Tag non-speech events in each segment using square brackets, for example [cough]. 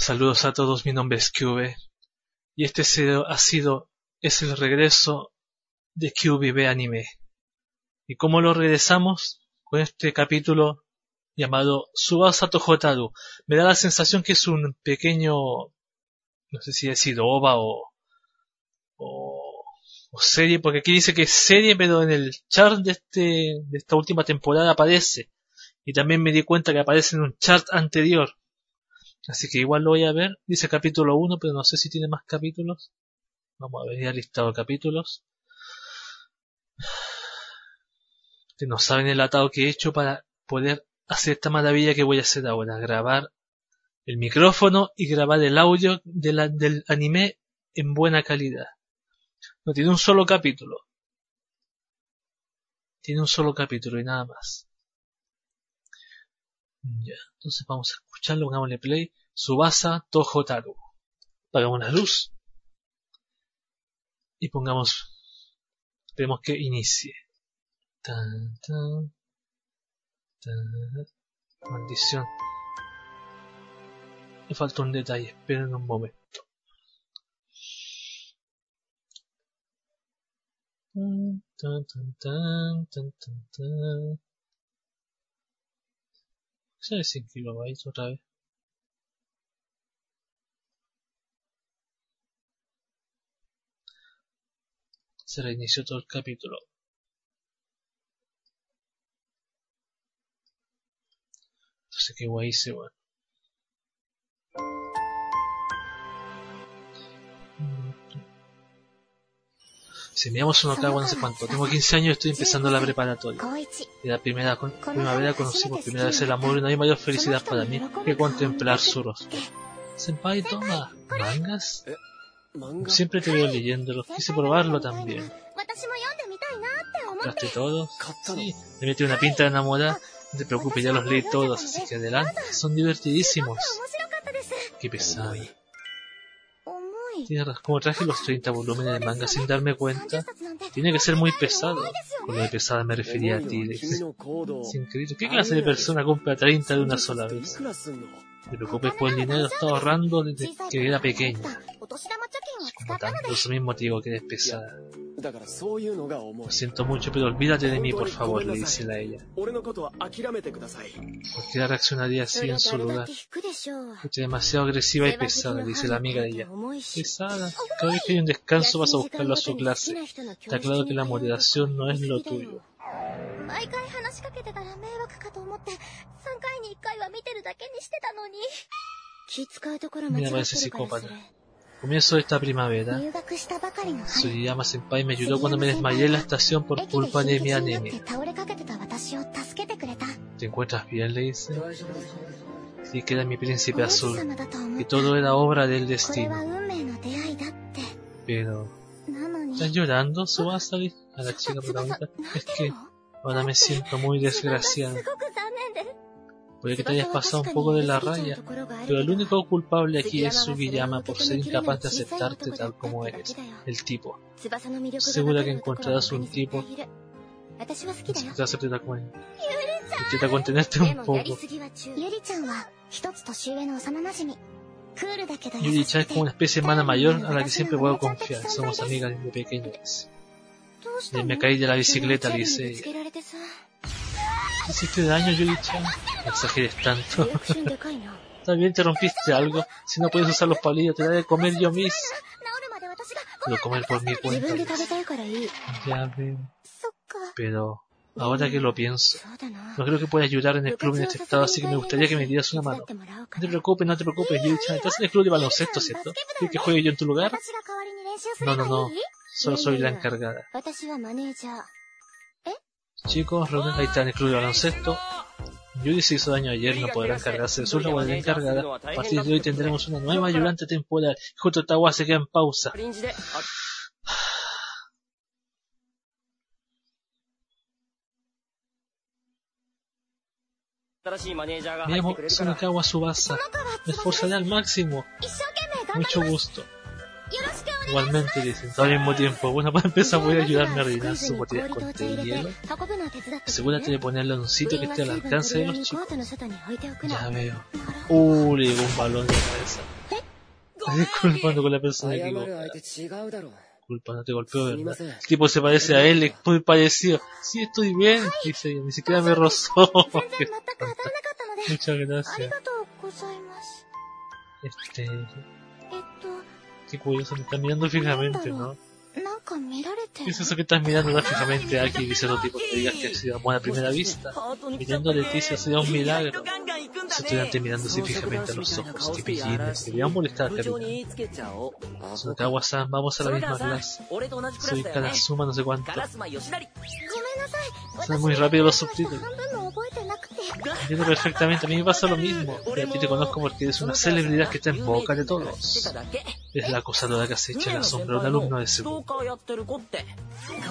Saludos a todos, mi nombre es QV y este ha sido, es el regreso de QVB Anime. ¿Y cómo lo regresamos? Con este capítulo llamado Subasa Tohotaru. Me da la sensación que es un pequeño, no sé si decir OVA o, o, o, serie, porque aquí dice que es serie, pero en el chart de, este, de esta última temporada aparece. Y también me di cuenta que aparece en un chart anterior. Así que igual lo voy a ver. Dice capítulo 1, pero no sé si tiene más capítulos. Vamos a ver ya listado capítulos. Ustedes no saben el atado que he hecho para poder hacer esta maravilla que voy a hacer ahora. Grabar el micrófono y grabar el audio de la, del anime en buena calidad. No tiene un solo capítulo. Tiene un solo capítulo y nada más. Ya, entonces vamos a escucharlo, pongámosle play. Subasa Tohotaru. Apagamos la luz. Y pongamos. Esperemos que inicie. Tan, tan, tan. Maldición. Me falta un detalle, esperen un momento. Tan, tan, tan, tan, tan, tan. ¿Qué 5 kilobytes otra vez? Se reinició todo el capítulo. Entonces qué guay se bueno. Si miramos uno acá, no sé cuánto. Tengo 15 años y estoy empezando la preparatoria. Y la primera primavera conocí por primera vez el amor y no hay mayor felicidad para mí que contemplar su rostro. Senpai, toma, ¿mangas? Siempre te veo leyéndolo, quise probarlo también. ¿Compraste todos? Sí, le metí una pinta de enamorada. No te preocupes, ya los leí todos, así que adelante. Son divertidísimos. Qué pesado. Tienes como traje los 30 volúmenes de manga sin darme cuenta, tiene que ser muy pesado. Con lo de pesada me refería a ti. Es increíble. ¿Qué clase de persona compra 30 de una sola vez? Te preocupes por el dinero, estaba ahorrando desde que era pequeña. Como tanto, por ese mismo motivo que eres pesada. Lo siento mucho, pero olvídate de mí, por favor, le dice a ella. Cualquiera reaccionaría así en su lugar. Es demasiado agresiva y pesada, dice la amiga de ella. Pesada. Cada vez que hay un descanso vas a buscarlo a su clase. Está claro que la moderación no es lo tuyo. Mira, parece psicópata. Comienzo de esta primavera, Sugiyama Senpai me ayudó cuando me desmayé en la estación por culpa de mi anemia. ¿Te encuentras bien? le dice. Sí, que era mi príncipe azul, y todo era obra del destino. Pero... ¿Estás llorando, Subasari? A la chica protagonista. Es que ahora me siento muy desgraciada. Puede que te hayas pasado un poco de la raya, pero el único culpable aquí es Sugiyama por ser incapaz de aceptarte tal como eres, el tipo. Segura que encontrarás un tipo que te acepte tal como eres. Intenta contenerte un poco. Yuri-chan es como una especie de hermana mayor a la que siempre puedo confiar. Somos amigas desde pequeñas. Y me caí de la bicicleta, le dice ella. ¿Hiciste daño, Yuri-chan? No exageres tanto. [laughs] También te rompiste algo. Si no puedes usar los palillos, te daré de comer yo mismo. Puedo comer por mi cuenta. Ya veo. Pero ahora que lo pienso, no creo que pueda ayudar en el club en este estado, así que me gustaría que me dieras una mano. No te preocupes, no te preocupes, Yuri-chan. Estás en el club de baloncesto, ¿cierto? ¿Quieres que juegue yo en tu lugar? No, no, no. Solo soy la encargada. Chicos, reunión ahí está en el club de baloncesto. Yuri se hizo daño ayer, no podrá encargarse de su labor de encargada. A partir de hoy tendremos una nueva ayudante temporal. Juto Tawa se queda en pausa. Me llamo Tsunokawa Subasa. Me esforzaré al máximo. Mucho gusto. Igualmente, dicen, todo al mismo tiempo. Bueno, [laughs] para empezar voy a ayudarme a rellenar su botella con té hielo. Asegúrate de ponerlo en un sitio que esté al alcance de los chicos. Ya veo. Uh, le llegó un balón de la cabeza. [laughs] Disculpando con la persona que Disculpa, no te golpeó, ¿verdad? El tipo se parece a él, es muy parecido. Sí, estoy bien, dice ni siquiera me rozó. [laughs] Muchas gracias. Este artículo y están mirando fijamente, ¿no? ¿Qué es eso que estás mirándola fijamente aquí? Dice otro tipo que digas que ha sido amor a primera vista. Mirando a Leticia sería un milagro. Su estudiante mirándose fijamente a los ojos. Qué pillines, deberían molestar a Karina. san vamos a la misma clase. Soy Karasuma no sé cuánto. Son muy rápido los subtítulos. Entiendo perfectamente, a mí me pasa lo mismo. Y a ti te conozco porque eres una celebridad que está en boca de todos. Es la acosadora que acecha la sombra de un alumno de segundo.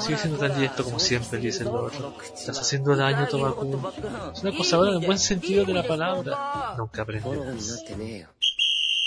Sigue siendo tan directo como siempre, dice el otro. Estás haciendo daño, a Tomaku. Es una acosadora en el buen sentido de la palabra. Nunca aprenderás.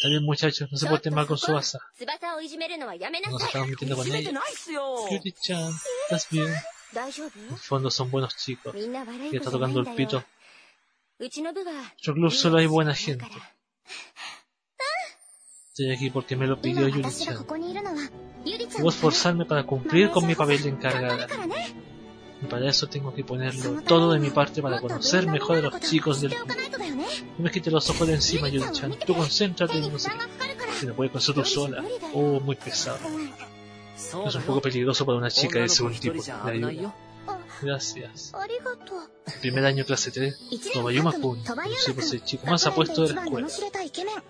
Está bien, muchachos, no se porten mal con su asa. No nos estamos metiendo con ella. Cutie-chan, estás bien. En el fondo son buenos chicos. Ya está tocando el pito. Nuestro club solo hay buena gente. Ah. Estoy aquí porque me lo pidió Yuri-chan. Debo esforzarme para cumplir con mi papel de encargada. Y para eso tengo que ponerlo todo de mi parte para conocer mejor a los chicos del club. No me quites los ojos de encima, Yuri-chan. Tú concéntrate en no sé. Si no puedes con tú sola. Oh, muy pesado. Es un poco peligroso para una chica de ese tipo. La ayuda. Gracias. Primer año clase 3, Tomoyuma Kun, conocido por ser chico más apuesto de la escuela.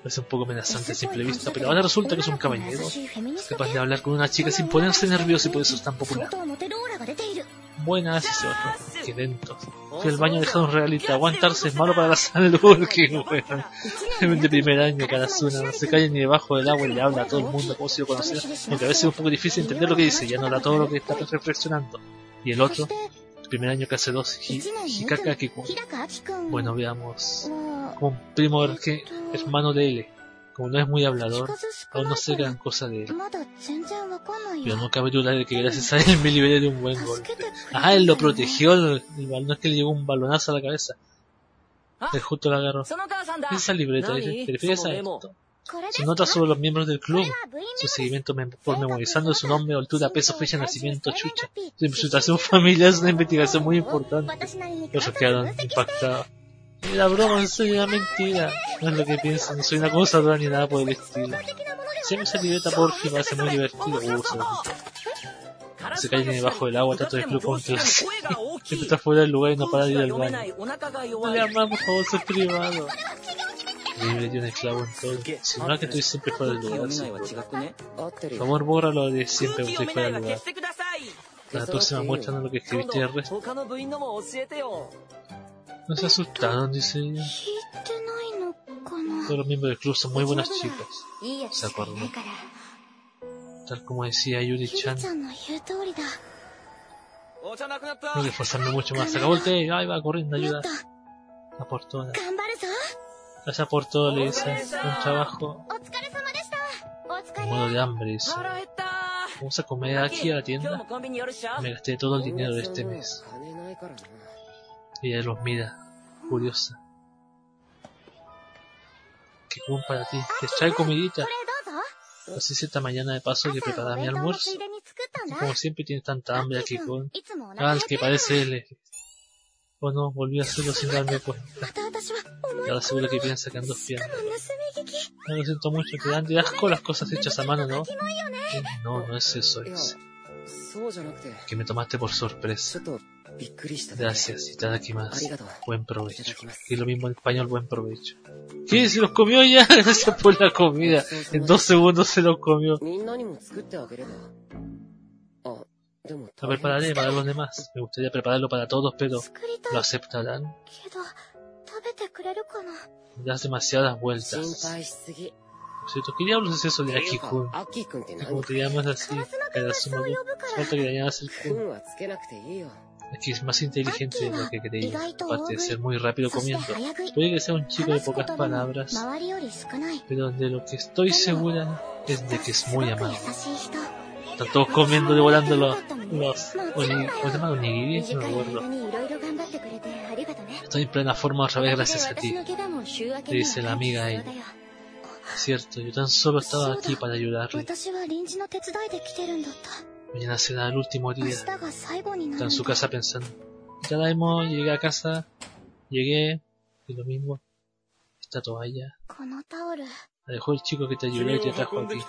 Es un poco amenazante a simple vista, pero ahora resulta que es un caballero. Es capaz de hablar con una chica sin ponerse nervioso y por eso es tan popular. Buenas, ese otro. Qué lento. Fui al baño a un realita. Aguantarse es malo para la salud. Qué bueno. [laughs] En el primer año, Karazuna no se cae ni debajo del agua y le habla a todo el mundo como si lo conociera. Aunque a veces es un poco difícil entender lo que dice, ya no da todo lo que está reflexionando. Y el otro, primer año clase 2, Hikaka Akikun. Bueno, veamos. Un primo hermano de L. Como no es muy hablador, aún no sé gran cosa de él. Pero no cabe duda de que gracias a él [laughs] me liberé de un buen golpe. Ah, él lo protegió, el balón es que le llegó un balonazo a la cabeza. Él justo lo agarró. Esa libreta, ¿te refieres a esto? Sus notas sobre los miembros del club, su seguimiento por memorizando su nombre, altura, peso, fecha de nacimiento, chucha. Su imputación familiar es una investigación muy importante. Los quedaron impactados. Era broma, no soy una mentira. No es lo que piensan, no soy una cosa rara ni nada por el estilo. Siempre esa libreta Borgi me hace muy divertido. Se caen debajo del agua, tanto del club como Siempre está fuera del lugar y no para de ir al baño. No le amamos, por favor, es privado libre de un esclavo en todo, sino que tú siempre fuera del lugar. Por favor, bórralo de siempre que estoy fuera del lugar. La próxima muestra lo que escribiste al resto. ¿No se asustaron? Dice ella. Todos los miembros del club son muy buenas chicas. Se acordó. Tal como decía Yuri-chan. No hay que esforzarme mucho más. Se acabó el té. Ahí va corriendo a ayudar. A por todas. Gracias por todo, le dice. Buen trabajo. Modo de hambre, dice. Vamos a comer aquí a la tienda. Me gasté todo el dinero de este mes. Y ella los mira, curiosa. Qué buen para ti. Te trae comidita. Así es esta mañana de paso que preparaba mi almuerzo. Y como siempre tienes tanta hambre aquí con... Ah, que parece el Oh no, volví a hacerlo sin darme cuenta. Y ahora seguro que piensa que ando fiando. No lo siento mucho, te dan de asco las cosas hechas a mano, ¿no? No, no es eso, es que me tomaste por sorpresa. Gracias, y te aquí más. Buen provecho. Y lo mismo en español, buen provecho. ¿Qué? ¿Se los comió ya? [laughs] Gracias por la comida. En dos segundos se los comió. Lo prepararé para los demás. Me gustaría prepararlo para todos, pero ¿lo aceptarán? Das demasiadas vueltas. Por cierto, ¿qué diablos es eso de Aki-kun? Este como te llamas así, Karasumaru. Falta que le llamas el kun. Aquí es más inteligente de lo que creí, aparte de ser muy rápido comiendo. Puede que sea un chico de pocas palabras, pero de lo que estoy segura es de que es muy amable están todos comiendo, devorando los, los ¿cómo se llama? Onigiri, no recuerdo. Estoy en plena forma otra vez gracias a ti, le dice la amiga a. Cierto, yo tan solo estaba aquí para ayudarle. Mañana será el último día. Está en su casa pensando. Ya la hemos, llegué a casa, llegué, y lo mismo, esta toalla. Dejó el chico que te ayudó y te trajo aquí. Dijo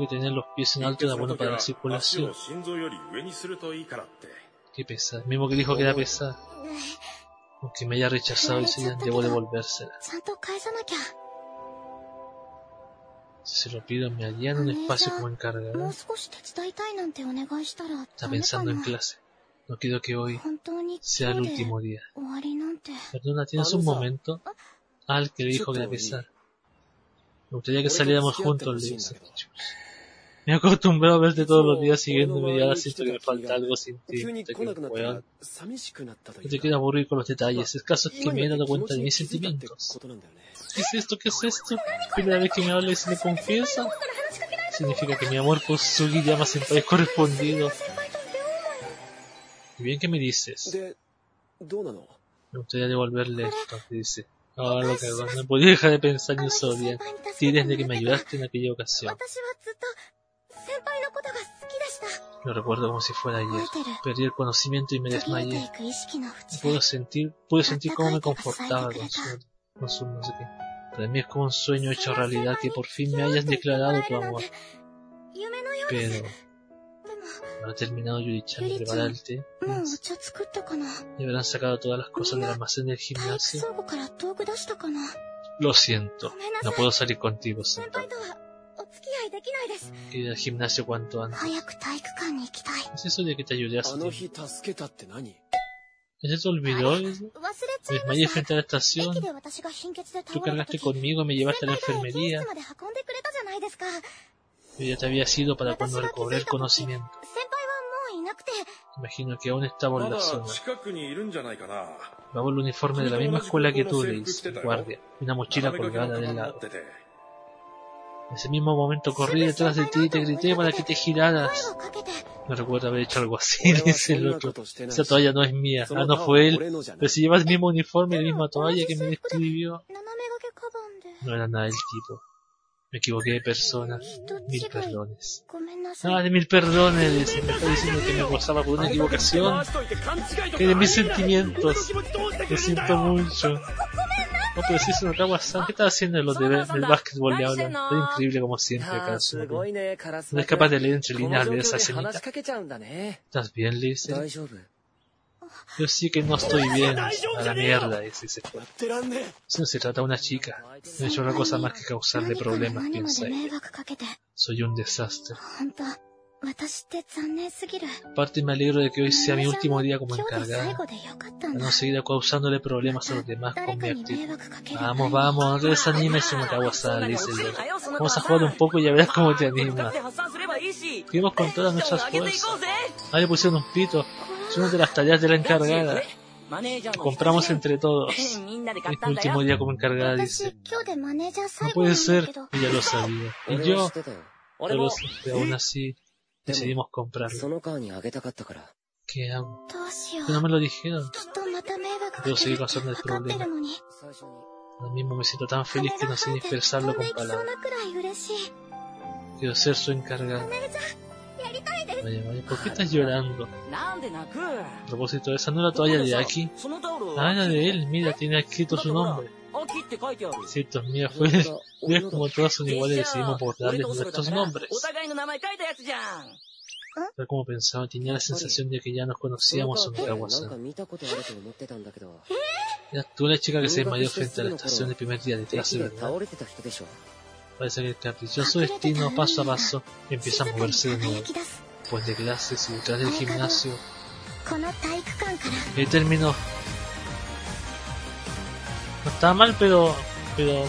que tener los pies en alto era bueno para la circulación. Qué pesar. Mismo que dijo que era pesar. Aunque me haya rechazado y se haya debo devolvérsela. Si se lo pido, me harían un espacio como encargado. Está pensando en clase. No quiero que hoy sea el último día. Perdona, ¿tienes un momento? Ah, Al que le dijo que regresar. Me gustaría que saliéramos juntos, le dice. Me he acostumbrado a verte todos los días siguiéndome y ahora siento que me falta algo sin ti. No te quiero aburrir con los detalles. El caso que me he dado cuenta de mis sentimientos. ¿Qué es esto? ¿Qué es esto? Primera vez que me habla y se me confiesa. Significa que mi amor por Sugi ya más siempre correspondido. Y bien que me dices. Me gustaría devolverle esto, dice. Ahora lo que no podía dejar de pensar en Soria. Sí, desde que me ayudaste en aquella ocasión. Lo recuerdo como si fuera ayer. Perdí el conocimiento y me desmayé. Puedo sentir, puedo sentir cómo me confortaba con su, con su música. Para mí es como un sueño hecho realidad que por fin me hayas declarado tu amor. Pero Habrá terminado Yuri-chan de preparar el té. Y habrán sacado todas las cosas del almacén del gimnasio. Lo siento, no puedo salir contigo, Senpai. Ir al gimnasio cuanto antes. ¿Es eso de que te ayudaste? ¿Se te olvidó? Me desmayé frente a la estación. Tú cargaste conmigo, me llevaste a la enfermería ya te había sido para cuando recobré el conocimiento. Imagino que aún estaba en la zona. Llevaba el uniforme de la misma escuela que tú, le guardia, y una mochila colgada del lado. En ese mismo momento corrí detrás de ti y te grité para que te giraras. No recuerdo haber hecho algo así, [laughs] dice el otro. Esa toalla no es mía. Ah, no fue él. Pero si llevas el mismo uniforme y la misma toalla que me describió. No era nada del tipo. Me equivoqué de personas. Mil perdones. Ah, ah, de mil perdones. Me está diciendo que me esforzaba por una equivocación. Que de mis sentimientos. Lo siento mucho. No, pero sí se notaba bastante. ¿Qué estaba haciendo en los de, del básquetbol de habla? Es increíble como siempre, Kazuki. No es capaz de leer entre líneas de esa semita. ¿Estás bien, Lizzie? Yo sí que no estoy bien. A la mierda, dice se. Si se trata de una chica, no he hecho una cosa más que causarle problemas, piensa ella. Soy un desastre. Aparte me alegro de que hoy sea mi último día como encargada. A no seguir causándole problemas a los demás con mi actitud. Vamos, vamos, no te desanimes, Sumakawa-san, dice yo. Vamos a jugar un poco y a ver cómo te anima. Fuimos con todas nuestras fuerzas. Nadie pusieron un pito es una de las tareas de la encargada. Compramos entre todos. Este último día como encargada dice, no puede ser, ella lo sabía. Y yo, no lo sabía, aún así, decidimos comprarlo. ¿Qué Que no me lo dijeron. Yo seguí pasando el problema. Ahora mismo me siento tan feliz que no sé ni expresarlo con palabras. Quiero ser su encargada vaya, vaya. ¿Por qué estás llorando? A propósito, esa no la toalla de Aki. Ah, la ala de él, mira, tiene escrito su nombre. Cierto, mira, fue es como todas son iguales decidimos darles nuestros nombres. Tal como pensaba, tenía la sensación de que ya nos conocíamos en Kawasaki. Eras tú la chica que se desmayó frente a la estación el primer día de clase, ¿verdad? Parece que el caprichoso destino paso a paso empieza a moverse de nuevo después de clases y detrás del gimnasio. El término no está mal, pero pero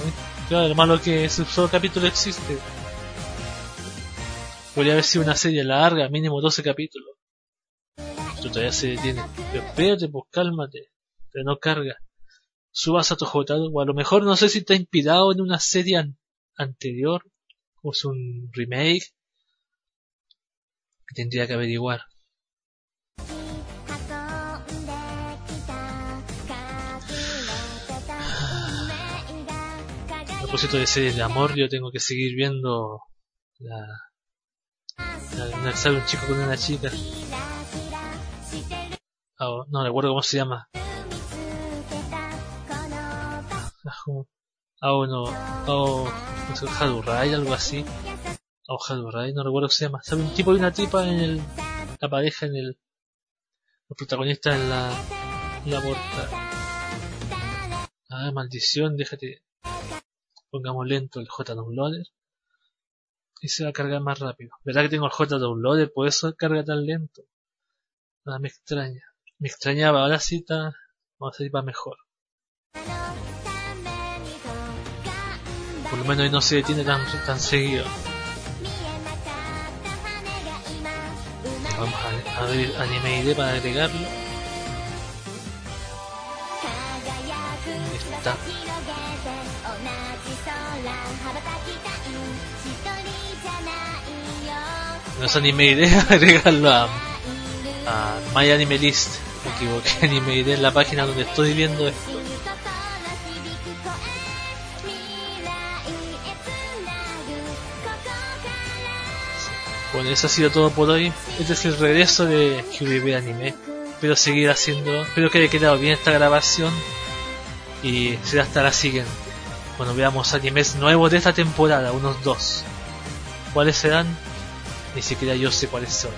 claro, lo malo que ese solo capítulo existe. Podría haber sido una serie larga, mínimo 12 capítulos. Esto todavía se detiene. Pero espérate, pues cálmate. Pero no carga. Subas a tu jotado, o a lo mejor no sé si está inspirado en una serie anterior, o es un remake, que tendría que averiguar. A propósito de series de amor, yo tengo que seguir viendo la, la, sale un chico con una chica. Ah, oh, no recuerdo cómo se llama. Ah. Ah, oh, no. Oh, Harurai, algo así. Harurai, no recuerdo cómo se llama. Sale un tipo y una tipa en el, la pareja en el, los protagonistas en la, la portada. Ah, maldición, déjate. Pongamos lento el J-Downloader. Y se va a cargar más rápido. ¿Verdad que tengo el J-Downloader? Por eso carga tan lento. Nada, me extraña. Me extrañaba, ahora sí está. Vamos a ir para mejor. Por lo menos no se detiene tan, tan seguido. A, ver Anime ID para agregarlo. ¿Dónde está? No es Anime ID, [laughs] agregarlo a, a My Anime List. Me equivoqué, [laughs] Anime ID es la página donde estoy viendo esto. Eso ha sido todo por hoy. Este es el regreso de QVB Anime. Espero seguir haciendo, espero que haya quedado bien esta grabación. Y será hasta la siguiente. Cuando veamos animes nuevos de esta temporada, unos dos. ¿Cuáles serán? Ni siquiera yo sé cuáles son.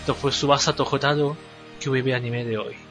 Esto fue Subasa Tojotaro QVB Anime de hoy.